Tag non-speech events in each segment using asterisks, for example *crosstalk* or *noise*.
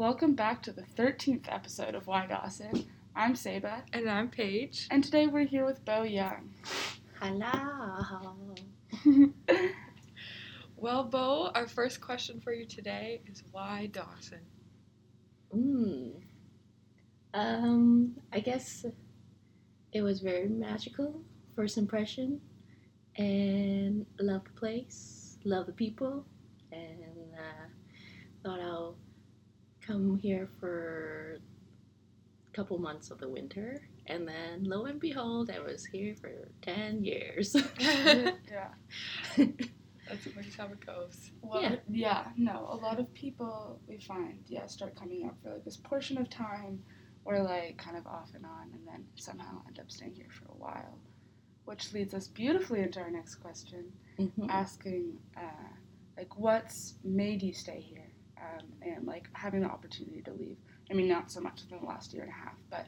Welcome back to the 13th episode of Why Dawson. I'm Saba, And I'm Paige. and today we're here with Bo Yeung. Hello. *laughs* Well, Bo, our first question for you today is why Dawson? Mm. Um, I guess it was very magical first impression, and love the place, love the people, and uh, thought I'll come here for a couple months of the winter, and then lo and behold, I was here for ten years. *laughs* yeah. That's always how it goes. Well, Yeah. yeah, no, a lot of people we find, yeah, start coming up for like this portion of time or like kind of off and on and then somehow end up staying here for a while. Which leads us beautifully into our next question, Mhm. asking uh, like what's made you stay here um, and like having the opportunity to leave. I mean, not so much within the last year and a half, but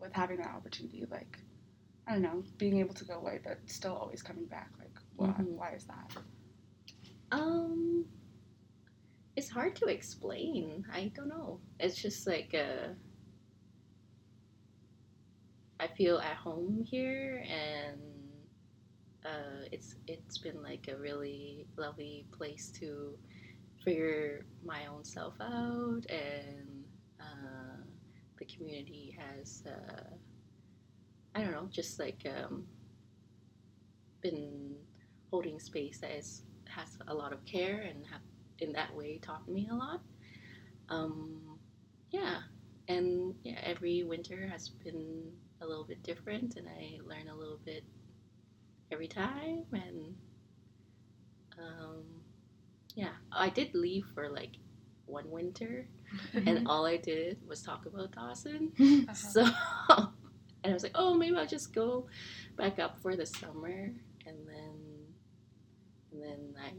with having that opportunity, like I don't know, being able to go away but still always coming back. Like, why? Mhm. Why is that? Um, it's hard to explain. I don't know. It's just like uh, I feel at home here, and uh, it's it's been like a really lovely place to figure my own self out, and uh, the community has uh, I don't know, just like um, been holding space that is has a lot of care and have in that way taught me a lot. Um, yeah, and yeah, every winter has been a little bit different, and I learn a little bit every time. And um, yeah, I did leave for like one winter, and all I did was talk about Dawson. Uh-huh. *laughs* *laughs* So, and I was like, oh, maybe I'll just go back up for the summer, and then, and then I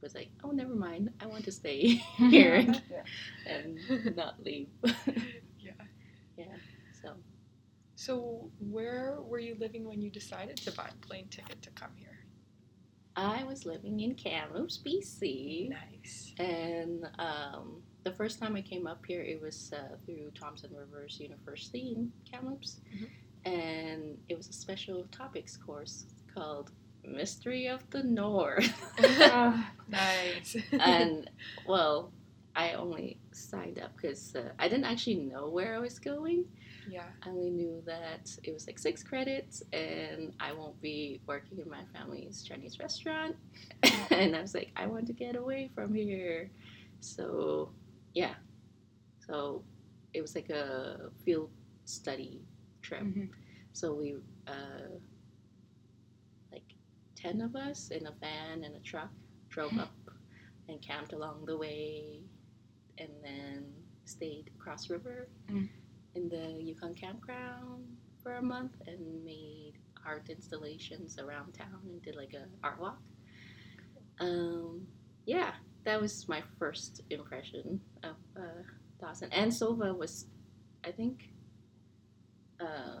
was like, oh, never mind, I want to stay *laughs* here yeah. and not leave. yeah. yeah. So, So, where were you living when you decided to buy a plane ticket to come here? I was living in Kamloops, BC, Nice. and um, the first time I came up here, it was uh, through Thompson Rivers University in Kamloops, Mhm. and it was a special topics course called Mystery of the North. Ah, *laughs* *laughs* Nice. and well, I only signed up because uh, I didn't actually know where I was going. Yeah. I only knew that it was like six credits, and I won't be working in my family's Chinese restaurant. *laughs* and I was like, I want to get away from here. So, yeah. So it was like a field study trip. mhm. So we, uh, like 10 of us in a van and a truck, drove up *gasps* and camped along the way and then stayed across river Mm. In the Yukon campground for a month and made art installations around town and did like a art walk. Um, yeah, that was my first impression of uh, Dawson. And Sova was, I think, uh,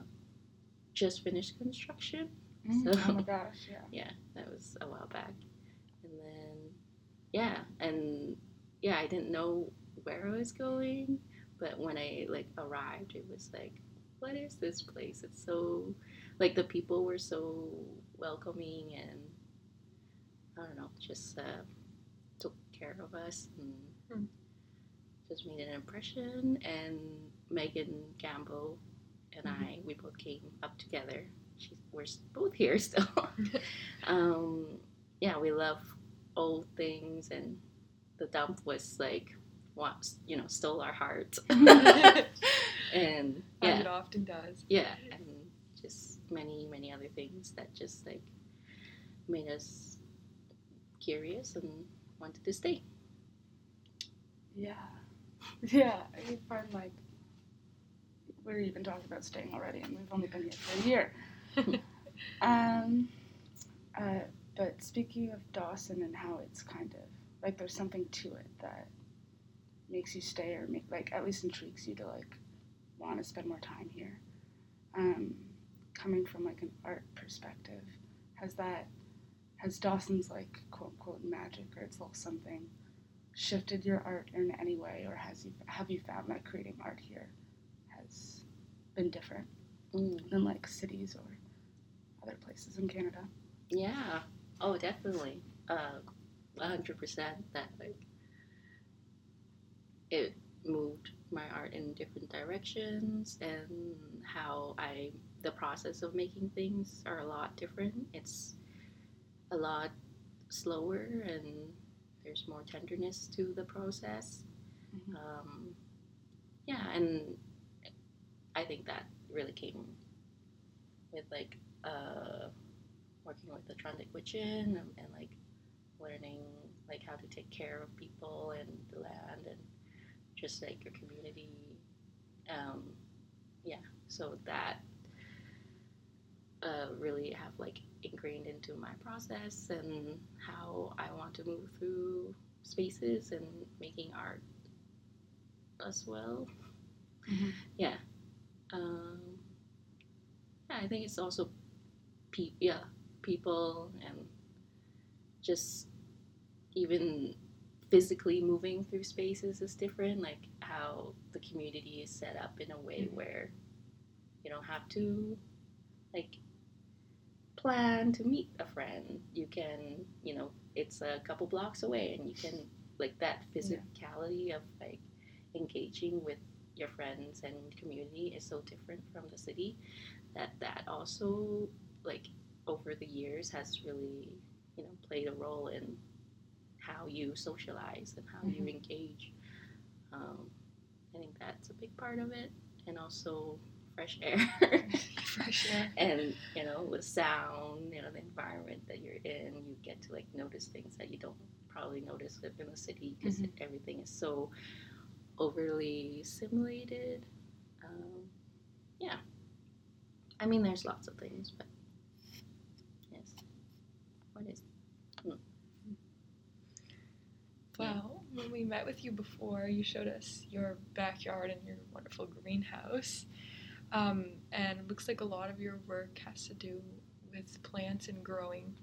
just finished construction. Mm, So- oh my gosh, yeah. *laughs* Yeah, that was a while back. And then, yeah, and yeah, I didn't know where I was going, but when I like arrived, it was like, what is this place? It's so, like the people were so welcoming and I don't know, just uh, took care of us and Hmm. just made an impression. And Megan Gamble and I, we both came up together. She's, we're both here still. *laughs* *laughs* um, yeah, we love old things, and the dump was like, what you know, stole our hearts. *laughs* and yeah, it often does. yeah, and just many, many other things that just like made us curious and wanted to stay. Yeah. *laughs* Yeah. I find like we're even talking about staying already and we've only been here for a year. *laughs* um uh but speaking of Dawson and how it's kind of like there's something to it that makes you stay or make like at least intrigues you to like want to spend more time here. Um coming from like an art perspective, has that has Dawson's like quote unquote magic or its little something shifted your art in any way or has you have you found that creating art here has been different Mm. than like cities or other places in Canada? Yeah. Oh, definitely. Uh, a hundred percent. That like it moved my art in different directions, and how I the process of making things are a lot different. It's a lot slower, and there's more tenderness to the process. Mhm. Um, yeah, and I think that really came with like uh, working with the Tr'ondëk Hwëch'in and, and like learning like how to take care of people and the land and just like your community. Um, yeah, so that uh, really have like ingrained into my process and how I want to move through spaces and making art as well. Mhm. Yeah. Um, yeah, I think it's also pe- yeah, people and just even physically moving through spaces is different. Like how the community is set up in a way Mhm. where you don't have to like plan to meet a friend. You can, you know, it's a couple blocks away, and you can like that physicality of like engaging with your friends and community is so different from the city that that also like over the years has really you know played a role in how you socialize and how you Mhm. engage um, i think that's a big part of it and also fresh air *laughs* Fresh air. *laughs* and you know with sound you know the environment that you're in you get to like notice things that you don't probably notice in the city because Mhm. everything is so overly simulated um, yeah i mean there's lots of things but yes what is Well, when we met with you before, you showed us your backyard and your wonderful greenhouse. Um, and it looks like a lot of your work has to do with plants and growing.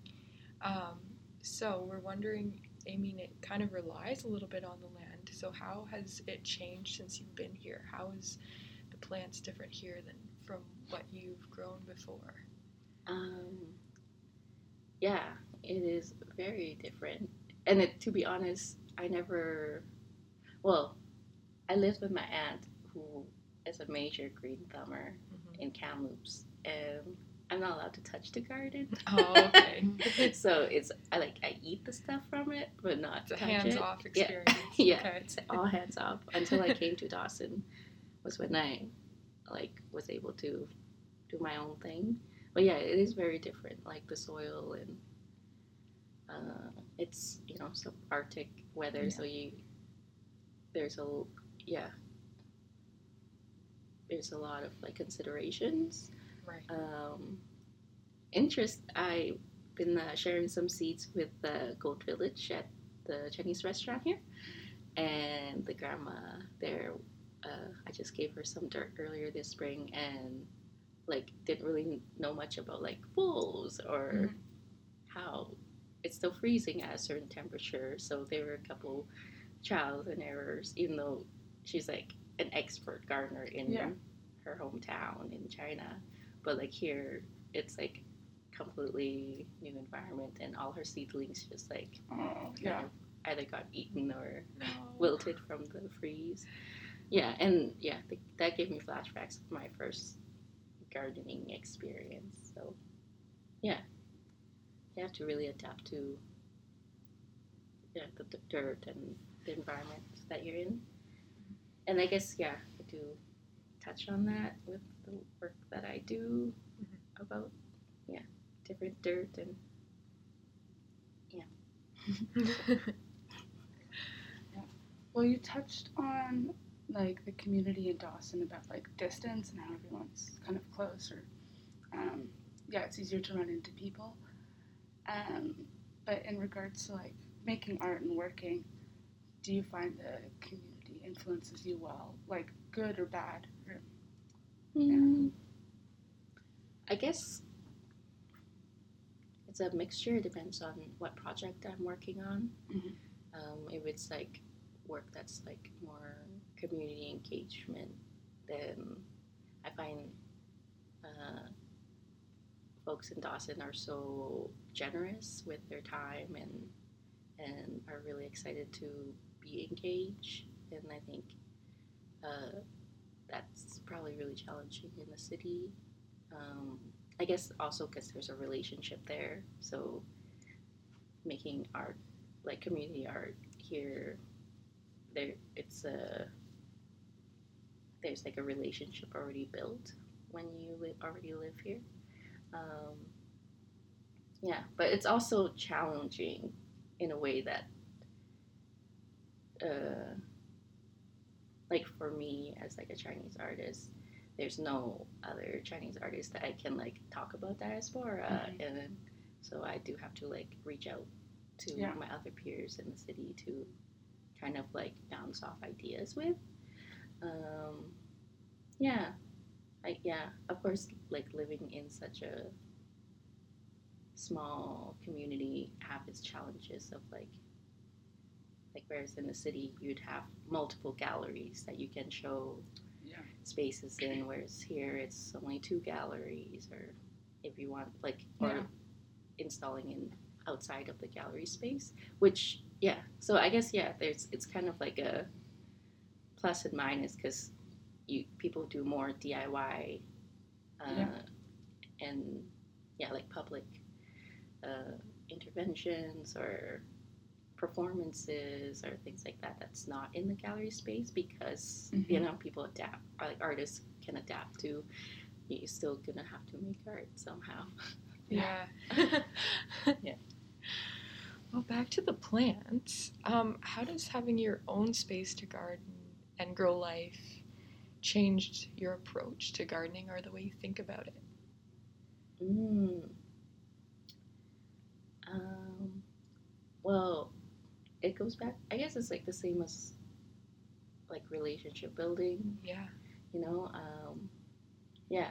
Um, so we're wondering, I mean, it kind of relies a little bit on the land. So how has it changed since you've been here? How is the plants different here than from what you've grown before? Um, yeah, it is very different. And it, to be honest, I never. Well, I lived with my aunt, who is a major green thumber mm-hmm. in Kamloops, and I'm not allowed to touch the garden. *laughs* Oh, okay. *laughs* so it's I like I eat the stuff from it, but not It's a hands it. off Yeah. experience. *laughs* yeah, Okay. it's all hands off until I came to Dawson. Was when I like was able to do my own thing. But yeah, it is very different. Like the soil and uh, it's you know some Arctic weather, Yeah. so you there's a yeah there's a lot of like considerations Right. um, interest, I've been uh, sharing some seeds with the Gold Village at the Chinese restaurant here, and the grandma there. Uh, I just gave her some dirt earlier this spring, and like didn't really know much about like wolves or Mhm. how it's still freezing at a certain temperature. So there were a couple trials and errors, even though she's like an expert gardener in Yeah. her hometown in China. But like here, it's like completely new environment, and all her seedlings just like Oh, kind yeah. of either got eaten or No. *laughs* wilted from the freeze. Yeah, and yeah, th- that gave me flashbacks of my first gardening experience. So, yeah, you have to really adapt to yeah, the, the dirt and the environment that you're in. And I guess yeah, I do touch on that with the work that I do about yeah different dirt and yeah. yeah. *laughs* Well, you touched on like the community in Dawson about like distance and how everyone's kind of close or um, yeah, it's easier to run into people. Um, but in regards to like making art and working, do you find the community influences you well, like good or bad? Or, Mm, I guess it's a mixture. It depends on what project I'm working on. Mhm. Um, if it's like work that's like more community engagement, then I find uh, folks in Dawson are so generous with their time and and are really excited to be engaged. And I think uh, that's probably really challenging in the city. Um, I guess also because there's a relationship there, so making art like community art here there it's a there's like a relationship already built when you li- already live here um, yeah but it's also challenging in a way that uh, like for me as like a chinese artist there's no other chinese artist that i can like talk about diaspora Mhm. and so i do have to like reach out to Yeah. my other peers in the city to kind of like bounce off ideas with um, yeah I, yeah of course like living in such a small community have its challenges of like like whereas in the city you'd have multiple galleries that you can show Yeah. spaces in whereas here it's only two galleries or if you want like or Yeah. installing in outside of the gallery space which yeah so i guess yeah there's it's kind of like a plus and minus because you people do more diy uh, Yeah. and yeah like public uh, interventions or performances or things like that that's not in the gallery space because you Mhm. know people adapt or like artists can adapt to you're still gonna have to make art somehow *laughs* Yeah. Yeah. Well, back to the plants. Um, how does having your own space to garden and grow life changed your approach to gardening or the way you think about it? Mm. Um, well, it goes back. I guess it's like the same as like relationship building. Yeah. You know, um, yeah.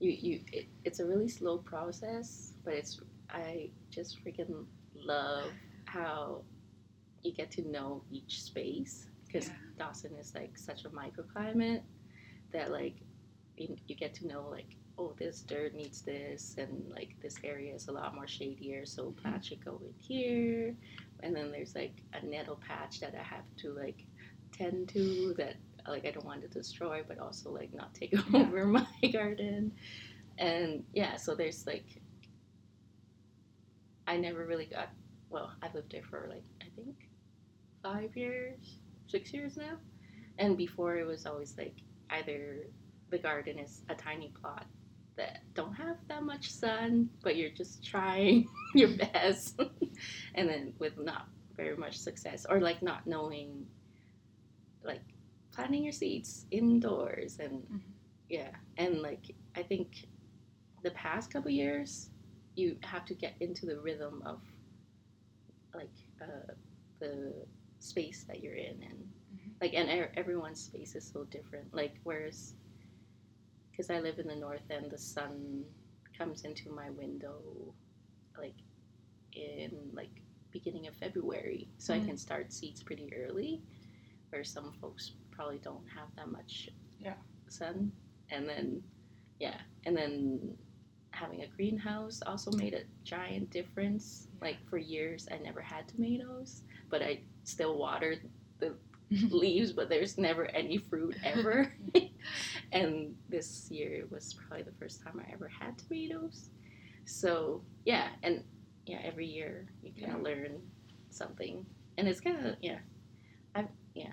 You you it, it's a really slow process, but it's I just freaking love how you get to know each space because Yeah. Dawson is like such a microclimate that like you, you get to know like oh this dirt needs this and like this area is a lot more shadier so plants should go in here. And then there's like a nettle patch that I have to like tend to that like I don't want to destroy but also like not take *laughs* over my garden. And yeah so there's like I never really got well I've lived there for like I think five years six years now. And before it was always like either the garden is a tiny plot that don't have that much sun but you're just trying *laughs* your best *laughs* and then with not very much success or like not knowing like planting your seeds indoors and Mhm. yeah and like i think the past couple years you have to get into the rhythm of like uh, the space that you're in and Mhm. like and e- everyone's space is so different like whereas because i live in the north end the sun comes into my window like in like beginning of february so i Mm. can start seeds pretty early where some folks probably don't have that much Yeah. sun and then yeah and then having a greenhouse also made a giant difference like for years i never had tomatoes but i still watered the *laughs* *laughs* leaves but there's never any fruit ever. *laughs* And this year was probably the first time i ever had tomatoes. So yeah and yeah every year you kind of learn something. And it's kind of yeah i've yeah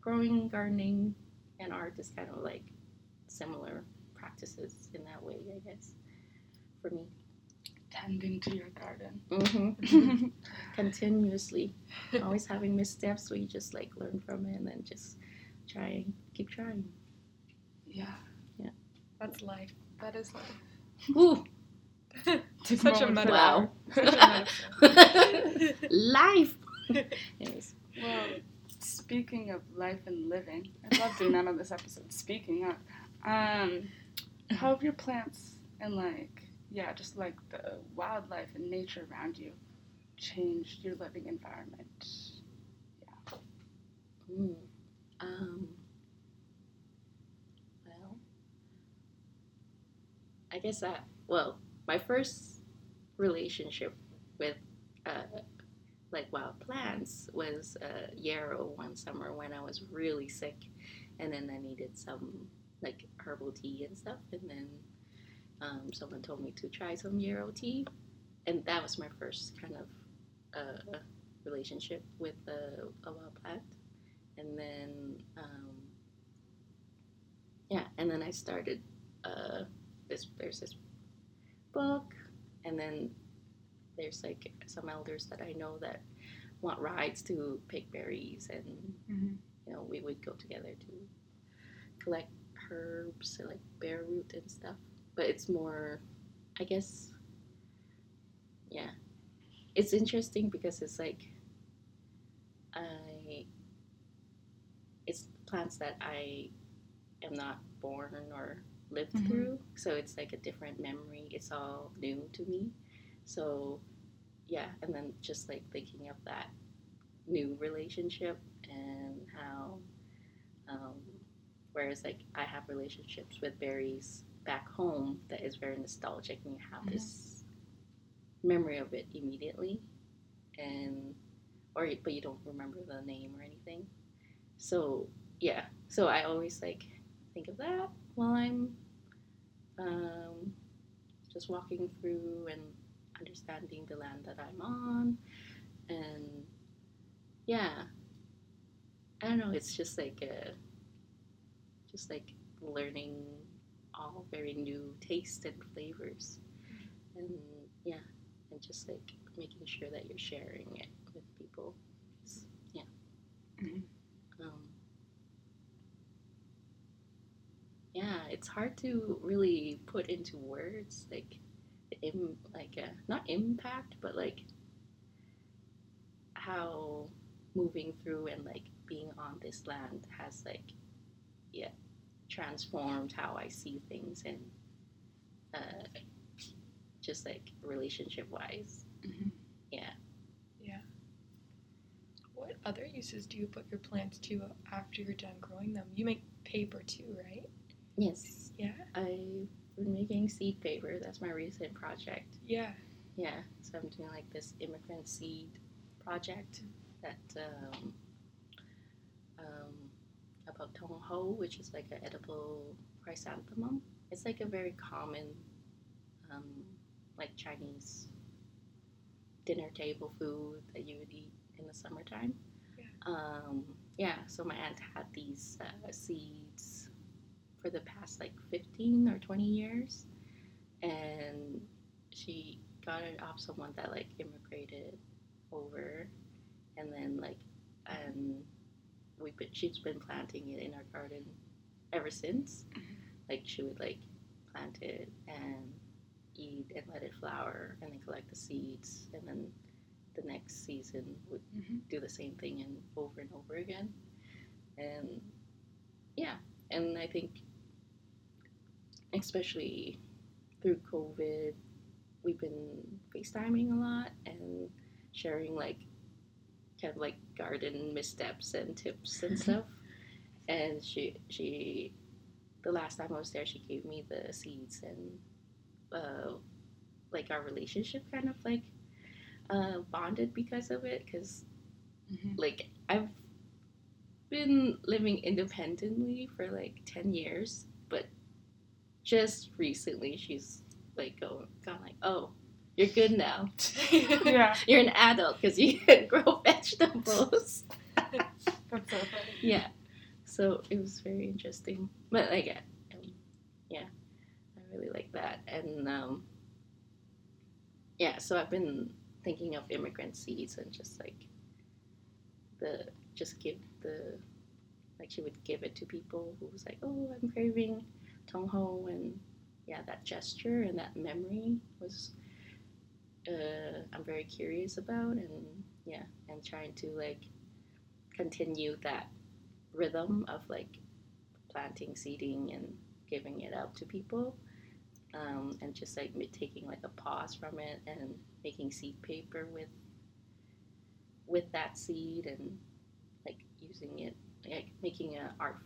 growing gardening and art is kind of like similar practices in that way i guess for me Tending to your garden. hmm *laughs* continuously always having missteps where you just like learn from it and then just trying keep trying yeah. Yeah. That's life. That is like Ooh, *laughs* *laughs* Such a metaphor. Wow. Such a metaphor. life Anyways. Well, speaking of life and living, I love doing that on this episode. Speaking of, um, how have your plants and like, yeah, just like the wildlife and nature around you changed your living environment? Yeah. Mm. Um, well, I guess that, well, my first relationship with uh, like wild plants was uh, yarrow one summer when I was really sick, and then I needed some like herbal tea and stuff, and then um, someone told me to try some yarrow tea, and that was my first kind of uh, relationship with a, a wild plant, and then um, yeah, and then I started uh, this. There's this book, and then there's like some elders that I know that want rides to pick berries, and Mhm. you know we would go together to collect herbs like bare root and stuff. But it's more, I guess, yeah, it's interesting because it's like I, it's plants that I am not born or lived Mhm. through, so it's like a different memory. It's all new to me. So, yeah, and then just like thinking of that new relationship and how, um, whereas like I have relationships with berries back home that is very nostalgic and you have Mhm. this memory of it immediately, and or but you don't remember the name or anything. So yeah, so I always like think of that while I'm um, just walking through and understanding the land that I'm on, and yeah, I don't know. It's just like a, just like learning all very new tastes and flavors, and yeah, and just like making sure that you're sharing it with people. Yeah. Mhm. Um, yeah, it's hard to really put into words like Im- like uh, not impact, but like how moving through and like being on this land has like yeah transformed how I see things and uh, just like relationship wise. Mhm. Yeah. What other uses do you put your plants to after you're done growing them? You make paper too, right? Yes, Yeah. I've been making seed paper. That's my recent project. Yeah. Yeah, so I'm doing like this immigrant seed project that um, um, about tong ho, which is like an edible chrysanthemum. It's like a very common, um, like Chinese dinner table food that you would eat in the summertime. Yeah. Um, yeah. So my aunt had these uh, seeds for the past like 15 or 20 years, and she got it off someone that like immigrated over, and then like um we she's been planting it in our garden ever since. Like she would like plant it and eat and let it flower, and then collect the seeds, and then the next season would Mhm. do the same thing and over and over again. And yeah, and I think especially through COVID, we've been FaceTiming a lot and sharing like kind of like garden missteps and tips and stuff. And she she the last time I was there, she gave me the seeds and uh, like our relationship kind of like uh, bonded because of it because Mhm. like I've been living independently for like 10 years, but just recently she's like go, gone like, oh, you're good now. *laughs* Yeah, You're an adult because you can *laughs* grow *laughs* vegetables. that's so funny. yeah. So it was very interesting. But like, um, yeah, I really like that. And um, yeah, so I've been thinking of immigrant seeds and just like the just give the like she would give it to people who was like, oh, I'm craving tong ho, and yeah, that gesture and that memory was uh, I'm very curious about, and yeah, and trying to like continue that rhythm of like planting, seeding, and giving it out to people, um, and just like taking like a pause from it and making seed paper with with that seed and like using it like making an art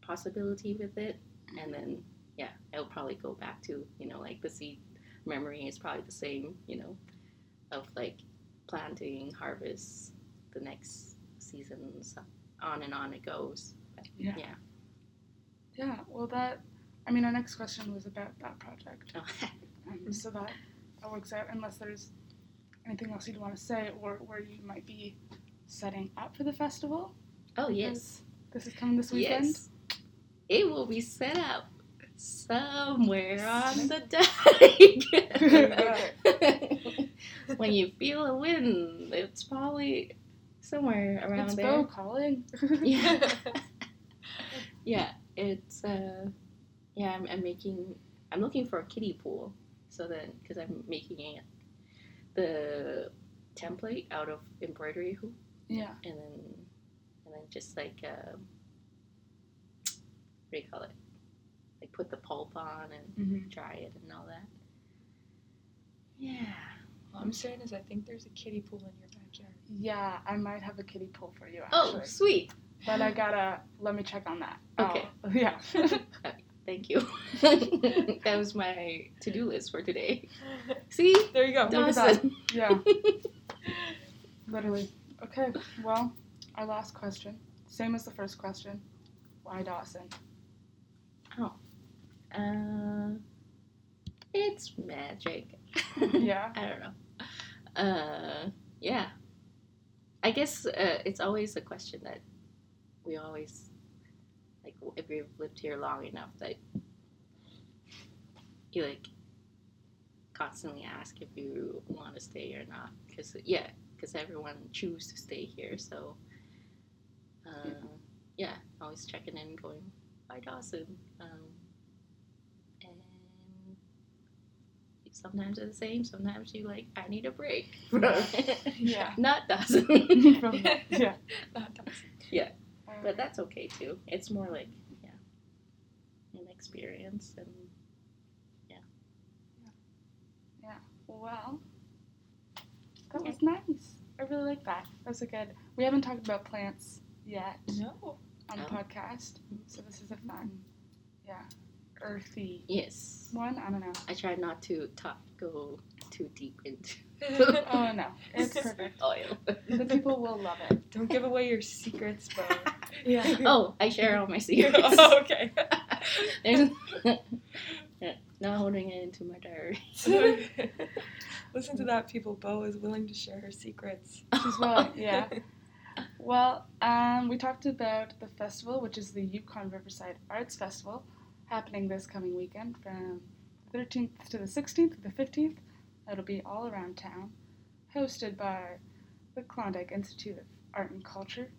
possibility with it, and then yeah, I'll probably go back to you know like the seed memory is probably the same, you know, of like planting, harvest, the next seasons, on and on it goes. But, Yeah. yeah. Yeah, well, that, I mean, our next question was about that project. Oh, *laughs* Um, so that, that works out, unless there's anything else you'd want to say or where you might be setting up for the festival. oh yes, This is coming this weekend. yes. It will be set up somewhere on the dike. *laughs* when you feel a wind, it's probably somewhere around It's there. Bo calling. Yeah. *laughs* yeah, it's uh, yeah. I'm, I'm making. I'm looking for a kiddie pool. So then, because I'm making it the template out of embroidery hoop, yeah. and then and then just like um, what do you call it? Like put the pulp on and hmm dry it and all that. Yeah. All I'm saying is I think there's a kiddie pool in your backyard. Yeah, I might have a kiddie pool for you actually. Oh, sweet. But I gotta let me check on that. Okay. Oh, *laughs* yeah. *laughs* Thank you. *laughs* that was my to-do list for today. See, there you go. Look at that. Dawson. yeah. Literally. Okay. Well, our last question, same as the first question. Why Dawson? Uh, it's magic. *laughs* Yeah. I don't know. Uh, yeah. I guess uh, it's always a question that we always like if you've lived here long enough that you like constantly ask if you want to stay or not because yeah because everyone choose to stay here so uh, yeah always checking in going by Dawson um, and sometimes it's the same sometimes you like I need a break *laughs* Yeah. *laughs* not Dawson From yeah. *laughs* Not Dawson. Um, but that's okay too. It's more like yeah, an experience and yeah. Yeah. yeah. Well, that was nice. I really like that. That was a good. We haven't talked about plants yet No. on the Oh. podcast, so this is a fun, yeah, earthy yes, one. I don't know. I try not to talk go too deep into *laughs* Oh no, it's *laughs* perfect. oil. The people will love it. Don't give away your secrets, Bo. *laughs* Yeah. oh, I share all my secrets. oh, okay. There's not holding it into my diary. Listen to that, people. Bo is willing to share her secrets. She's willing, yeah. Well, um, we talked about the festival, which is the Yukon Riverside Arts Festival, happening this coming weekend from the 13th to the 16th to the 15th. It'll be all around town, hosted by the Klondike Institute of Art and Culture.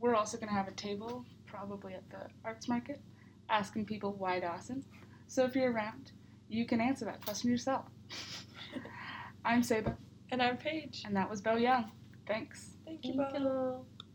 We're also going to have a table, probably at the Arts Market, asking people why Dawson. So if you're around, you can answer that question yourself. *laughs* I'm Saba, And I'm Paige. and that was Bo Yeung. Thanks. Thank you, Thank Bo. you.